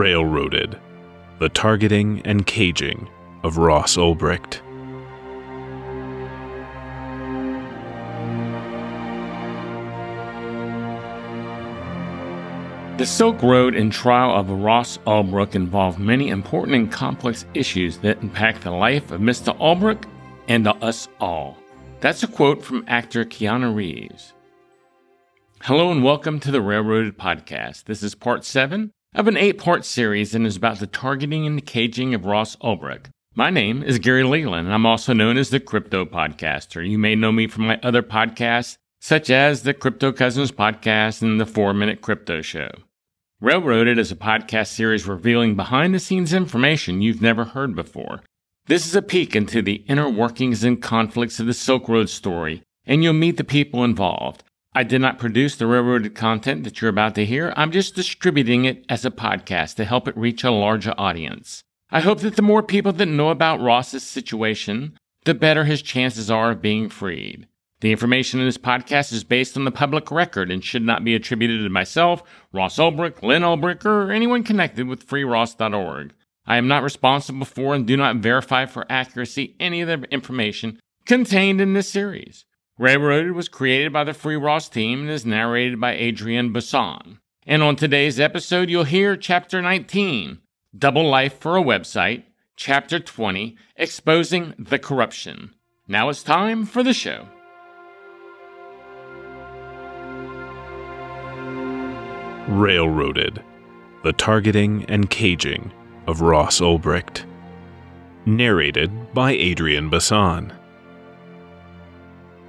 Railroaded The Targeting and Caging of Ross Ulbricht. The Silk Road and trial of Ross Ulbricht involved many important and complex issues that impact the life of Mr. Ulbricht and us all. That's a quote from actor Keanu Reeves. Hello and welcome to the Railroaded Podcast. This is part 7 of an eight part series and is about the targeting and the caging of Ross Ulbricht. My name is Gary Leland, and I'm also known as the Crypto Podcaster. You may know me from my other podcasts, such as the Crypto Cousins Podcast and the 4 Minute Crypto Show. Railroaded is a podcast series revealing behind the scenes information you've never heard before. This is a peek into the inner workings and conflicts of the Silk Road story, and you'll meet the people involved. I did not produce the railroaded content that you're about to hear. I'm just distributing it as a podcast to help it reach a larger audience. I hope that the more people that know about Ross's situation, the better his chances are of being freed. The information in this podcast is based on the public record and should not be attributed to myself, Ross Ulbricht, Lynn Ulbricht, or anyone connected with freeross.org. I am not responsible for and do not verify for accuracy any of the information contained in this series. Railroaded was created by the Free Ross team and is narrated by Adrian Bassan. And on today's episode, you'll hear Chapter 19, Double Life for a Website, Chapter 20, Exposing the Corruption. Now it's time for the show. Railroaded The Targeting and Caging of Ross Ulbricht. Narrated by Adrian Bassan.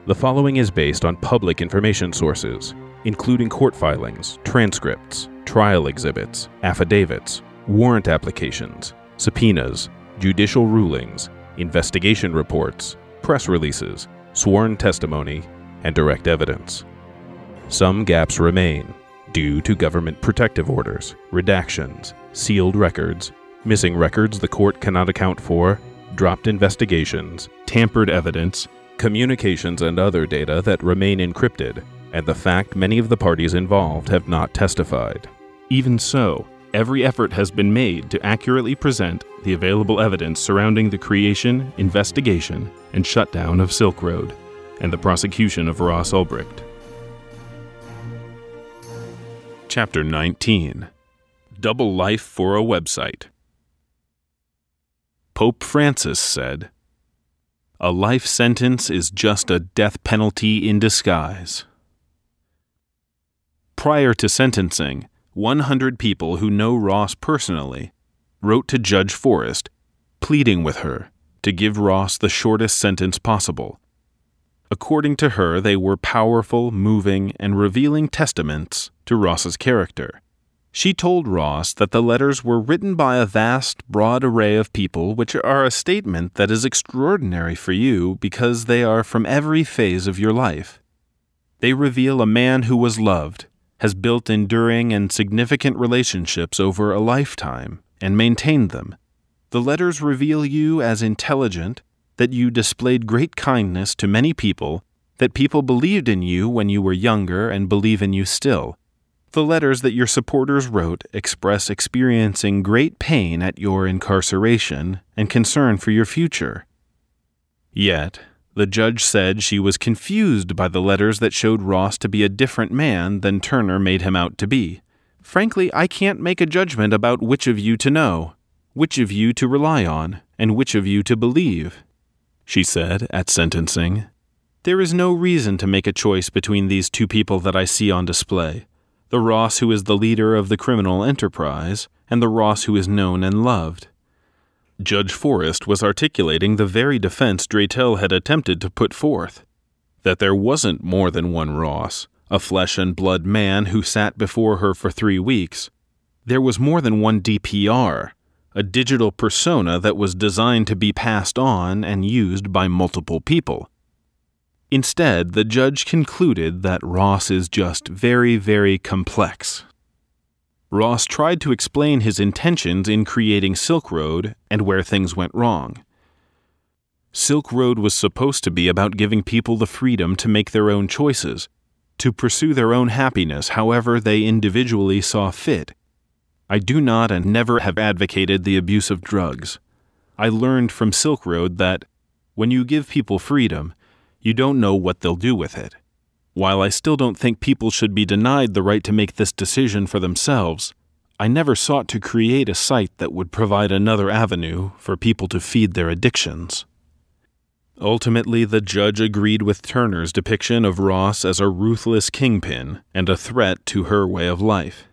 The following is based on public information sources, including court filings, transcripts, trial exhibits, affidavits, warrant applications, subpoenas, judicial rulings, investigation reports, press releases, sworn testimony, and direct evidence. Some gaps remain due to government protective orders, redactions, sealed records, missing records the court cannot account for, dropped investigations, tampered evidence, communications, and other data that remain encrypted, and the fact many of the parties involved have not testified. Even so, every effort has been made to accurately present the available evidence surrounding the creation, investigation, and shutdown of Silk Road, and the prosecution of Ross Ulbricht. Chapter 19 Double Life for a Website. Pope Francis said, A life sentence is just a death penalty in disguise. Prior to sentencing, 100 people who know Ross personally wrote to Judge Forrest, pleading with her to give Ross the shortest sentence possible. According to her, they were powerful, moving, and revealing testaments to Ross's character. She told Ross that the letters were written by a vast, broad array of people, which are a statement that is extraordinary for you because they are from every phase of your life. They reveal a man who was loved, has built enduring and significant relationships over a lifetime, and maintained them. The letters reveal you as intelligent, that you displayed great kindness to many people, that people believed in you when you were younger and believe in you still. The letters that your supporters wrote express experiencing great pain at your incarceration and concern for your future. Yet, the judge said she was confused by the letters that showed Ross to be a different man than Turner made him out to be. Frankly, I can't make a judgment about which of you to know, which of you to rely on, and which of you to believe, she said at sentencing. There is no reason to make a choice between these two people that I see on display the Ross who is the leader of the criminal enterprise, and the Ross who is known and loved. Judge Forrest was articulating the very defense Dratel had attempted to put forth that there wasn't more than one Ross, a flesh and blood man who sat before her for three weeks. There was more than one DPR, a digital persona that was designed to be passed on and used by multiple people. Instead, the judge concluded that Ross is just very, very complex. Ross tried to explain his intentions in creating Silk Road and where things went wrong. Silk Road was supposed to be about giving people the freedom to make their own choices, to pursue their own happiness however they individually saw fit. I do not and never have advocated the abuse of drugs. I learned from Silk Road that when you give people freedom, you don't know what they'll do with it. While I still don't think people should be denied the right to make this decision for themselves, I never sought to create a site that would provide another avenue for people to feed their addictions. Ultimately, the judge agreed with Turner's depiction of Ross as a ruthless kingpin and a threat to her way of life.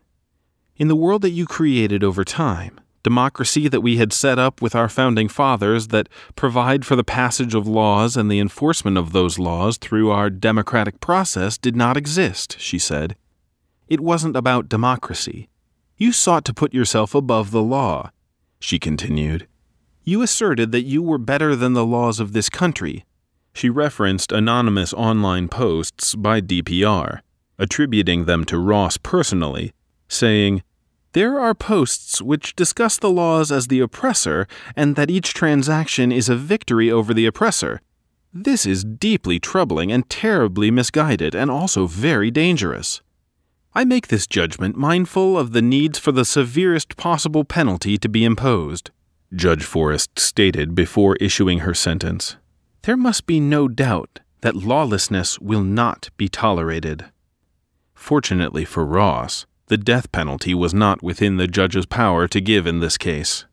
In the world that you created over time, democracy that we had set up with our founding fathers that provide for the passage of laws and the enforcement of those laws through our democratic process did not exist, she said. It wasn't about democracy. You sought to put yourself above the law, she continued. You asserted that you were better than the laws of this country. She referenced anonymous online posts by DPR, attributing them to Ross personally, saying, there are posts which discuss the laws as the oppressor and that each transaction is a victory over the oppressor. This is deeply troubling and terribly misguided and also very dangerous. I make this judgment mindful of the needs for the severest possible penalty to be imposed, Judge Forrest stated before issuing her sentence. There must be no doubt that lawlessness will not be tolerated. Fortunately for Ross, the death penalty was not within the judge's power to give in this case.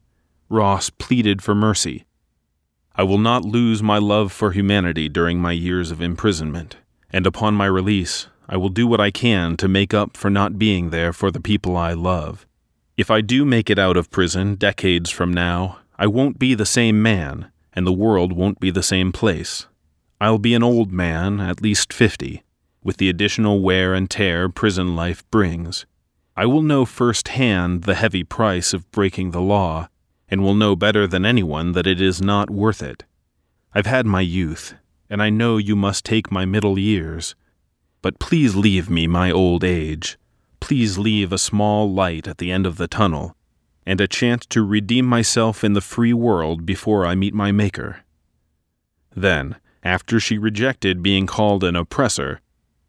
Ross pleaded for mercy. I will not lose my love for humanity during my years of imprisonment, and upon my release, I will do what I can to make up for not being there for the people I love. If I do make it out of prison decades from now, I won't be the same man, and the world won't be the same place. I'll be an old man, at least fifty, with the additional wear and tear prison life brings. I will know firsthand the heavy price of breaking the law, and will know better than anyone that it is not worth it. I've had my youth, and I know you must take my middle years. But please leave me my old age. Please leave a small light at the end of the tunnel, and a chance to redeem myself in the free world before I meet my Maker. Then, after she rejected being called an oppressor,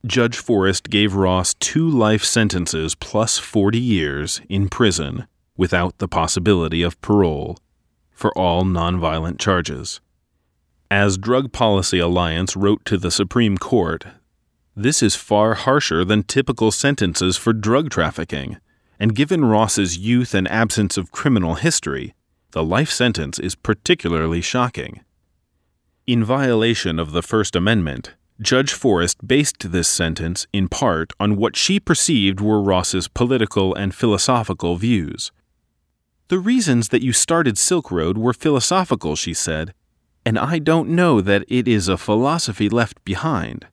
Judge Forrest gave Ross two life sentences plus 40 years in prison without the possibility of parole for all nonviolent charges. As Drug Policy Alliance wrote to the Supreme Court, this is far harsher than typical sentences for drug trafficking, and given Ross's youth and absence of criminal history, the life sentence is particularly shocking. In violation of the First Amendment, Judge Forrest based this sentence in part on what she perceived were Ross's political and philosophical views. The reasons that you started Silk Road were philosophical, she said, and I don't know that it is a philosophy left behind.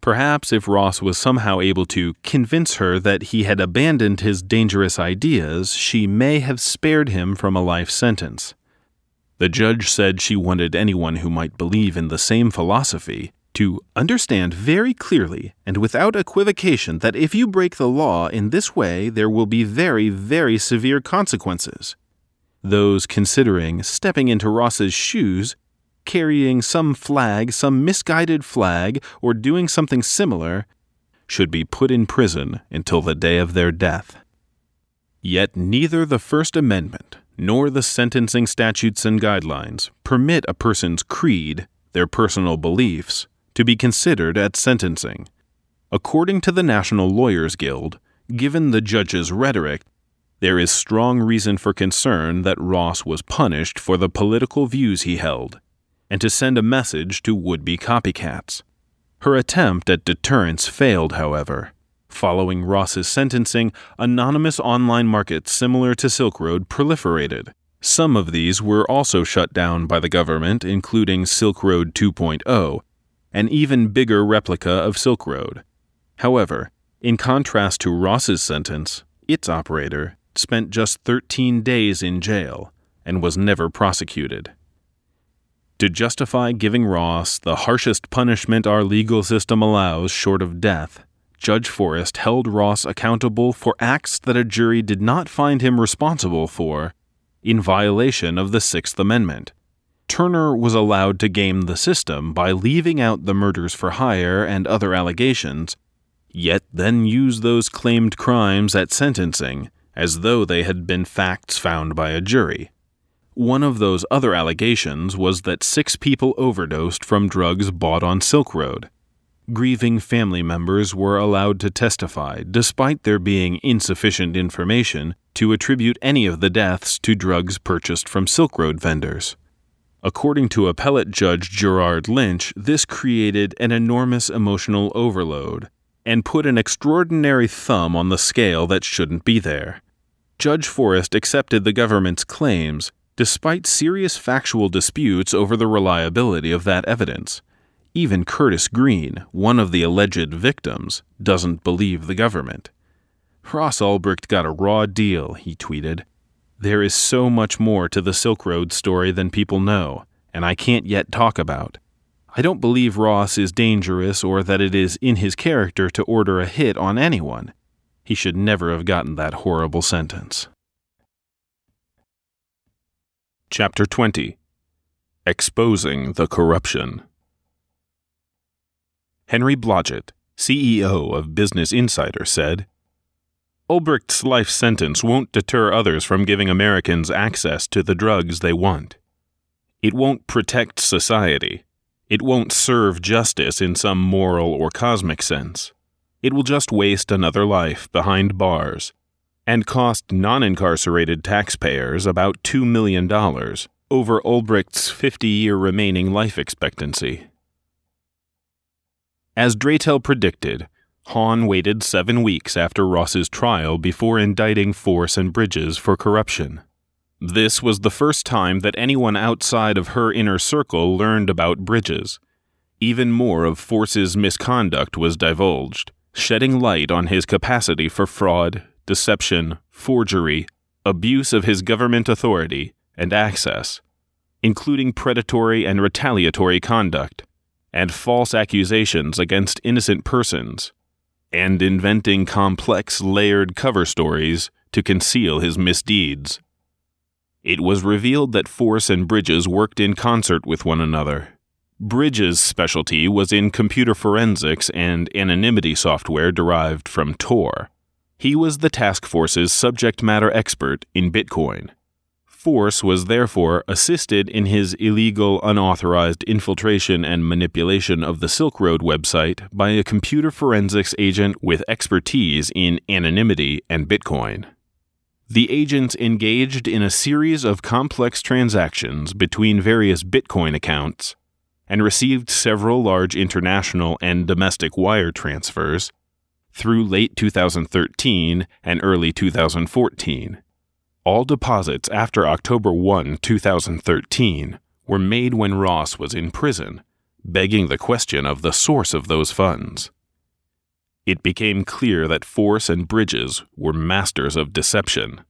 Perhaps if Ross was somehow able to convince her that he had abandoned his dangerous ideas, she may have spared him from a life sentence. The judge said she wanted anyone who might believe in the same philosophy to understand very clearly and without equivocation that if you break the law in this way, there will be very, very severe consequences. Those considering stepping into Ross's shoes, carrying some flag, some misguided flag, or doing something similar, should be put in prison until the day of their death. Yet neither the First Amendment nor the sentencing statutes and guidelines permit a person's creed, their personal beliefs, to be considered at sentencing. According to the National Lawyers Guild, given the judge's rhetoric, there is strong reason for concern that Ross was punished for the political views he held, and to send a message to would be copycats. Her attempt at deterrence failed, however. Following Ross's sentencing, anonymous online markets similar to Silk Road proliferated. Some of these were also shut down by the government, including Silk Road 2.0, an even bigger replica of Silk Road. However, in contrast to Ross's sentence, its operator spent just 13 days in jail and was never prosecuted. To justify giving Ross the harshest punishment our legal system allows short of death, Judge Forrest held Ross accountable for acts that a jury did not find him responsible for in violation of the Sixth Amendment. Turner was allowed to game the system by leaving out the murders for hire and other allegations, yet then use those claimed crimes at sentencing as though they had been facts found by a jury. One of those other allegations was that six people overdosed from drugs bought on Silk Road. Grieving family members were allowed to testify, despite there being insufficient information to attribute any of the deaths to drugs purchased from Silk Road vendors. According to appellate judge Gerard Lynch, this created an enormous emotional overload and put an extraordinary thumb on the scale that shouldn't be there. Judge Forrest accepted the government's claims despite serious factual disputes over the reliability of that evidence. Even Curtis Green, one of the alleged victims, doesn't believe the government. Ross Ulbricht got a raw deal, he tweeted. There is so much more to the Silk Road story than people know, and I can't yet talk about. I don't believe Ross is dangerous or that it is in his character to order a hit on anyone. He should never have gotten that horrible sentence. Chapter 20 Exposing the Corruption Henry Blodget, CEO of Business Insider, said Ulbricht's life sentence won't deter others from giving Americans access to the drugs they want. It won't protect society. It won't serve justice in some moral or cosmic sense. It will just waste another life behind bars and cost non incarcerated taxpayers about $2 million over Ulbricht's 50 year remaining life expectancy. As Dratel predicted, Haun waited seven weeks after Ross's trial before indicting Force and Bridges for corruption. This was the first time that anyone outside of her inner circle learned about Bridges. Even more of Force's misconduct was divulged, shedding light on his capacity for fraud, deception, forgery, abuse of his government authority, and access, including predatory and retaliatory conduct, and false accusations against innocent persons, and inventing complex layered cover stories to conceal his misdeeds. It was revealed that Force and Bridges worked in concert with one another. Bridges' specialty was in computer forensics and anonymity software derived from Tor. He was the task force's subject matter expert in Bitcoin. Force was therefore assisted in his illegal, unauthorized infiltration and manipulation of the Silk Road website by a computer forensics agent with expertise in anonymity and Bitcoin. The agents engaged in a series of complex transactions between various Bitcoin accounts and received several large international and domestic wire transfers through late 2013 and early 2014. All deposits after October 1, 2013, were made when Ross was in prison, begging the question of the source of those funds. It became clear that Force and Bridges were masters of deception.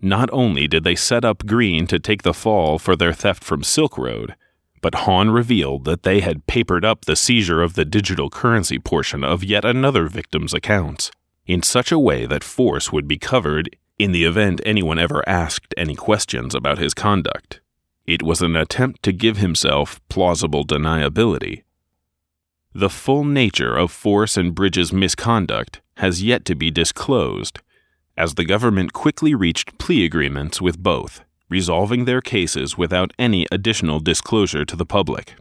Not only did they set up Green to take the fall for their theft from Silk Road, but Haun revealed that they had papered up the seizure of the digital currency portion of yet another victim's accounts in such a way that Force would be covered in the event anyone ever asked any questions about his conduct. It was an attempt to give himself plausible deniability. The full nature of Force and Bridges' misconduct has yet to be disclosed, as the government quickly reached plea agreements with both resolving their cases without any additional disclosure to the public.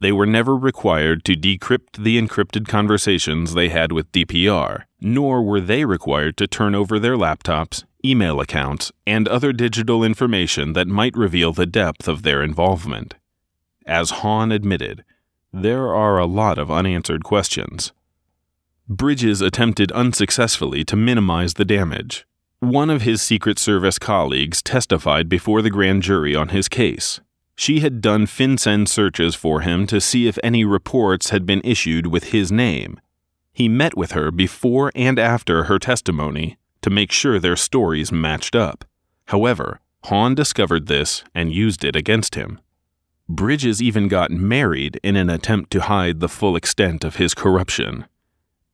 They were never required to decrypt the encrypted conversations they had with DPR, nor were they required to turn over their laptops, email accounts, and other digital information that might reveal the depth of their involvement. As Haun admitted, there are a lot of unanswered questions. Bridges attempted unsuccessfully to minimize the damage, one of his Secret Service colleagues testified before the grand jury on his case. She had done FinCEN searches for him to see if any reports had been issued with his name. He met with her before and after her testimony to make sure their stories matched up. However, Haun discovered this and used it against him. Bridges even got married in an attempt to hide the full extent of his corruption.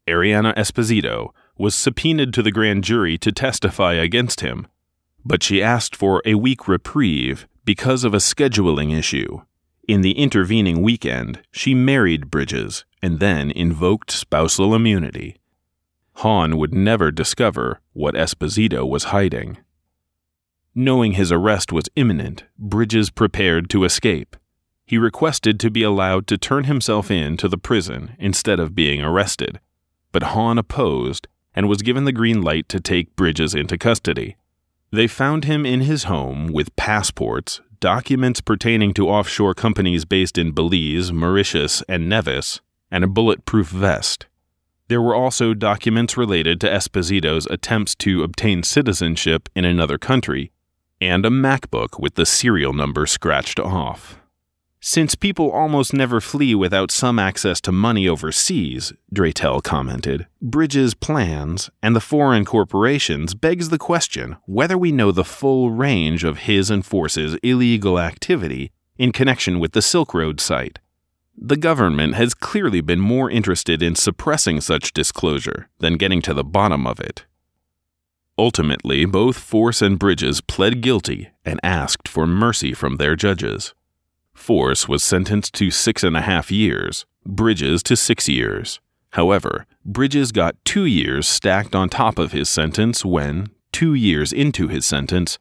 Ariana Esposito, was subpoenaed to the grand jury to testify against him, but she asked for a week reprieve because of a scheduling issue. In the intervening weekend, she married Bridges and then invoked spousal immunity. Haun would never discover what Esposito was hiding. Knowing his arrest was imminent, Bridges prepared to escape. He requested to be allowed to turn himself in to the prison instead of being arrested, but Haun opposed and was given the green light to take Bridges into custody. They found him in his home with passports, documents pertaining to offshore companies based in Belize, Mauritius, and Nevis, and a bulletproof vest. There were also documents related to Esposito's attempts to obtain citizenship in another country, and a MacBook with the serial number scratched off. Since people almost never flee without some access to money overseas, Dratel commented, Bridges' plans and the foreign corporations begs the question whether we know the full range of his and Force's illegal activity in connection with the Silk Road site. The government has clearly been more interested in suppressing such disclosure than getting to the bottom of it. Ultimately, both Force and Bridges pled guilty and asked for mercy from their judges. Force was sentenced to six and a half years, Bridges to six years. However, Bridges got two years stacked on top of his sentence when, two years into his sentence,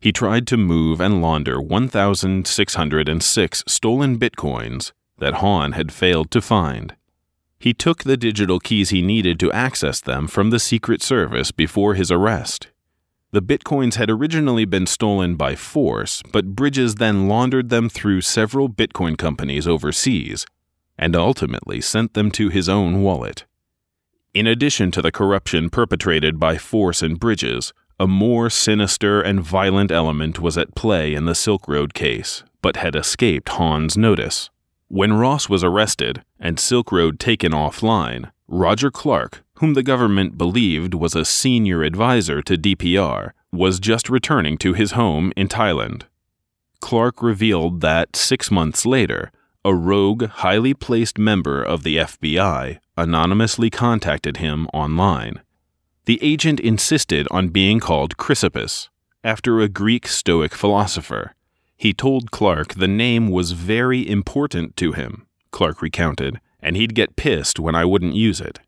he tried to move and launder 1,606 stolen bitcoins that Haun had failed to find. He took the digital keys he needed to access them from the Secret Service before his arrest. The bitcoins had originally been stolen by Force, but Bridges then laundered them through several bitcoin companies overseas and ultimately sent them to his own wallet. In addition to the corruption perpetrated by Force and Bridges, a more sinister and violent element was at play in the Silk Road case, but had escaped Haun's notice. When Ross was arrested and Silk Road taken offline, Roger Clark, whom the government believed was a senior advisor to DPR, was just returning to his home in Thailand. Clark revealed that six months later, a rogue, highly placed member of the FBI anonymously contacted him online. The agent insisted on being called Chrysippus, after a Greek Stoic philosopher. He told Clark the name was very important to him, Clark recounted, and he'd get pissed when I wouldn't use it.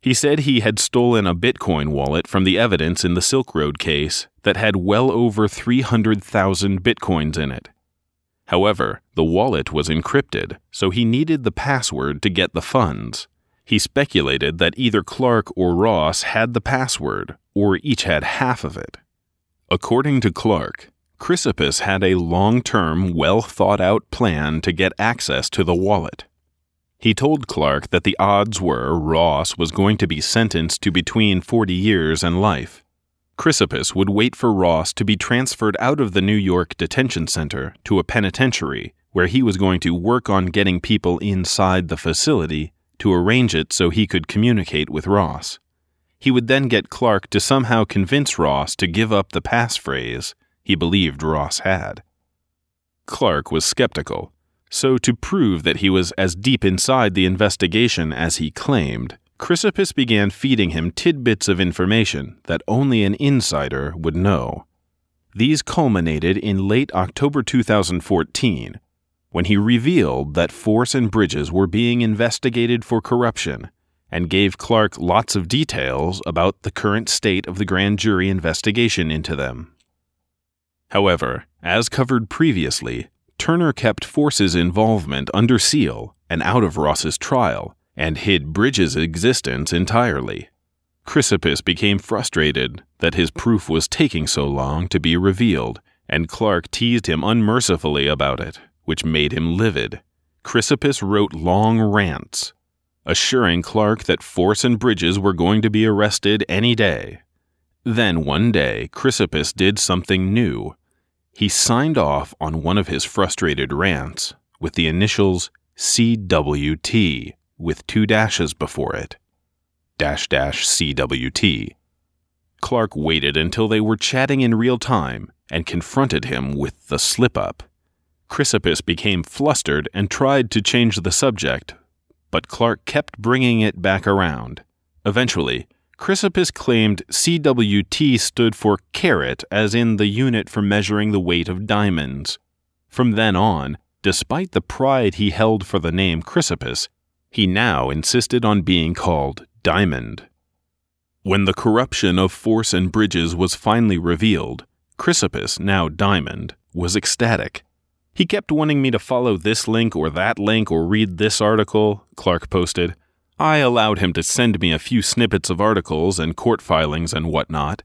He said he had stolen a Bitcoin wallet from the evidence in the Silk Road case that had well over 300,000 Bitcoins in it. However, the wallet was encrypted, so he needed the password to get the funds. He speculated that either Clark or Ross had the password, or each had half of it. According to Clark, Chrysippus had a long term, well thought out plan to get access to the wallet. He told Clark that the odds were Ross was going to be sentenced to between 40 years and life. Chrysippus would wait for Ross to be transferred out of the New York detention center to a penitentiary where he was going to work on getting people inside the facility to arrange it so he could communicate with Ross. He would then get Clark to somehow convince Ross to give up the passphrase he believed Ross had. Clark was skeptical, so to prove that he was as deep inside the investigation as he claimed, Chrysippus began feeding him tidbits of information that only an insider would know. These culminated in late October 2014 when he revealed that Force and Bridges were being investigated for corruption and gave Clark lots of details about the current state of the grand jury investigation into them. However, as covered previously, Turner kept Force's involvement under seal and out of Ross's trial, and hid Bridges' existence entirely. Chrysippus became frustrated that his proof was taking so long to be revealed, and Clark teased him unmercifully about it, which made him livid. Chrysippus wrote long rants, assuring Clark that Force and Bridges were going to be arrested any day. Then one day, Chrysippus did something new. He signed off on one of his frustrated rants with the initials CWT with two dashes before it. Dash dash CWT. Clark waited until they were chatting in real time and confronted him with the slip up. Chrysippus became flustered and tried to change the subject, but Clark kept bringing it back around. Eventually, Chrysippus claimed CWT stood for carat, as in the unit for measuring the weight of diamonds. From then on, despite the pride he held for the name Chrysippus, he now insisted on being called Diamond. When the corruption of Force and Bridges was finally revealed, Chrysippus, now Diamond, was ecstatic. He kept wanting me to follow this link or that link or read this article, Clark posted. I allowed him to send me a few snippets of articles and court filings and whatnot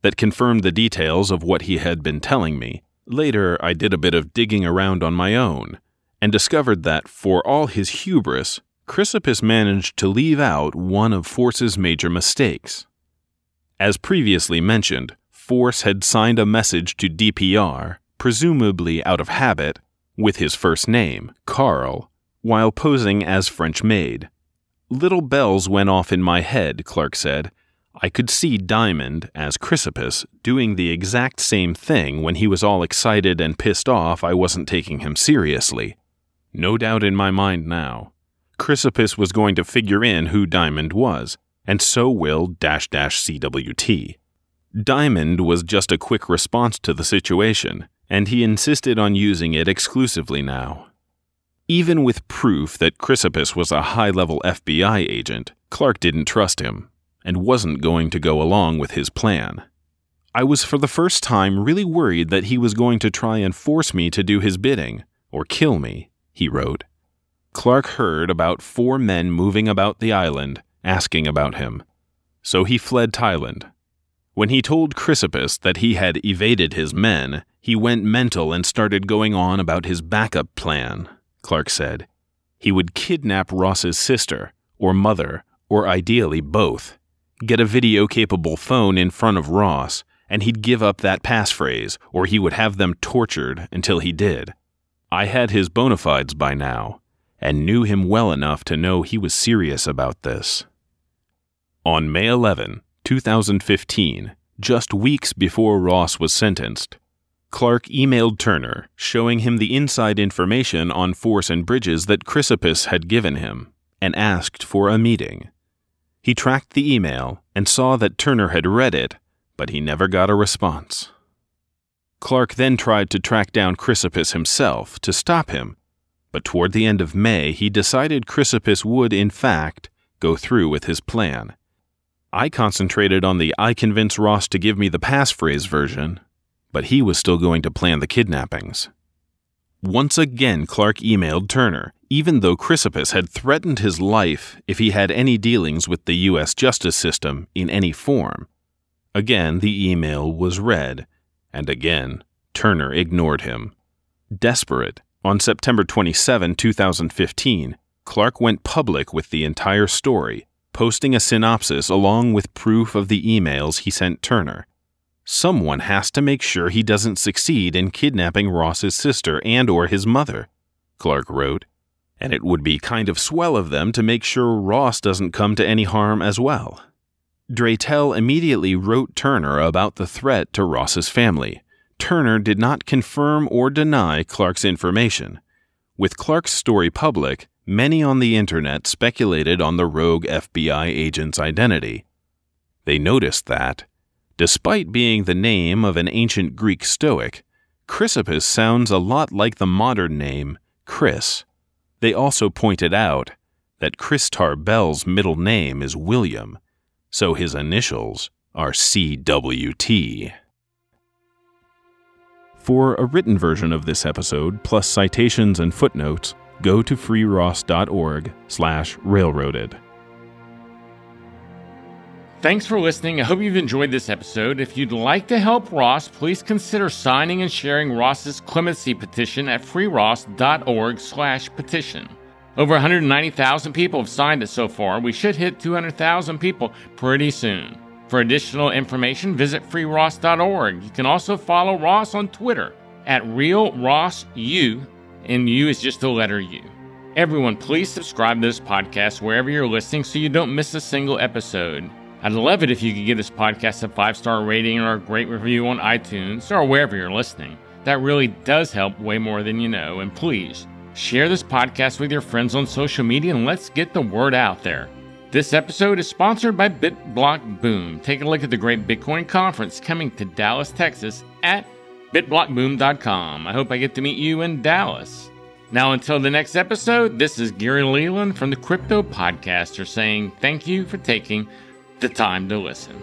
that confirmed the details of what he had been telling me. Later, I did a bit of digging around on my own and discovered that, for all his hubris, Chrysippus managed to leave out one of Force's major mistakes. As previously mentioned, Force had signed a message to DPR, presumably out of habit, with his first name, Carl, while posing as French maid. Little bells went off in my head, Clark said. I could see Diamond, as Chrysippus, doing the exact same thing when he was all excited and pissed off I wasn't taking him seriously. No doubt in my mind now. Chrysippus was going to figure in who Diamond was, and so will dash dash CWT. Diamond was just a quick response to the situation, and he insisted on using it exclusively now. Even with proof that Chrysippus was a high level FBI agent, Clark didn't trust him and wasn't going to go along with his plan. I was for the first time really worried that he was going to try and force me to do his bidding, or kill me, he wrote. Clark heard about four men moving about the island, asking about him. So he fled Thailand. When he told Chrysippus that he had evaded his men, he went mental and started going on about his backup plan. Clark said. He would kidnap Ross's sister, or mother, or ideally both, get a video capable phone in front of Ross, and he'd give up that passphrase, or he would have them tortured until he did. I had his bona fides by now, and knew him well enough to know he was serious about this. On May 11, 2015, just weeks before Ross was sentenced, Clark emailed Turner, showing him the inside information on Force and Bridges that Chrysippus had given him, and asked for a meeting. He tracked the email and saw that Turner had read it, but he never got a response. Clark then tried to track down Chrysippus himself to stop him, but toward the end of May he decided Chrysippus would, in fact, go through with his plan. I concentrated on the I convince Ross to give me the passphrase version, but he was still going to plan the kidnappings. Once again, Clark emailed Turner, even though Chrysippus had threatened his life if he had any dealings with the U.S. justice system in any form. Again, the email was read, and again, Turner ignored him. Desperate, on September 27, 2015, Clark went public with the entire story, posting a synopsis along with proof of the emails he sent Turner. Someone has to make sure he doesn't succeed in kidnapping Ross's sister and or his mother, Clark wrote, and it would be kind of swell of them to make sure Ross doesn't come to any harm as well. Dratel immediately wrote Turner about the threat to Ross's family. Turner did not confirm or deny Clark's information. With Clark's story public, many on the internet speculated on the rogue FBI agent's identity. They noticed that, Despite being the name of an ancient Greek Stoic, Chrysippus sounds a lot like the modern name Chris. They also pointed out that Chris Tarbell's middle name is William, so his initials are CWT. For a written version of this episode, plus citations and footnotes, go to freeross.org slash railroaded. Thanks for listening. I hope you've enjoyed this episode. If you'd like to help Ross, please consider signing and sharing Ross's clemency petition at freeross.org/petition. Over 190,000 people have signed it so far. We should hit 200,000 people pretty soon. For additional information, visit freeross.org. You can also follow Ross on Twitter at RealRossU, and U is just the letter U. Everyone, please subscribe to this podcast wherever you're listening so you don't miss a single episode. I'd love it if you could give this podcast a five star rating or a great review on iTunes or wherever you're listening. That really does help way more than you know. And please share this podcast with your friends on social media and let's get the word out there. This episode is sponsored by BitBlock Boom. Take a look at the great Bitcoin conference coming to Dallas, Texas at bitblockboom.com. I hope I get to meet you in Dallas. Now, until the next episode, this is Gary Leland from the Crypto Podcaster saying thank you for taking the time to listen.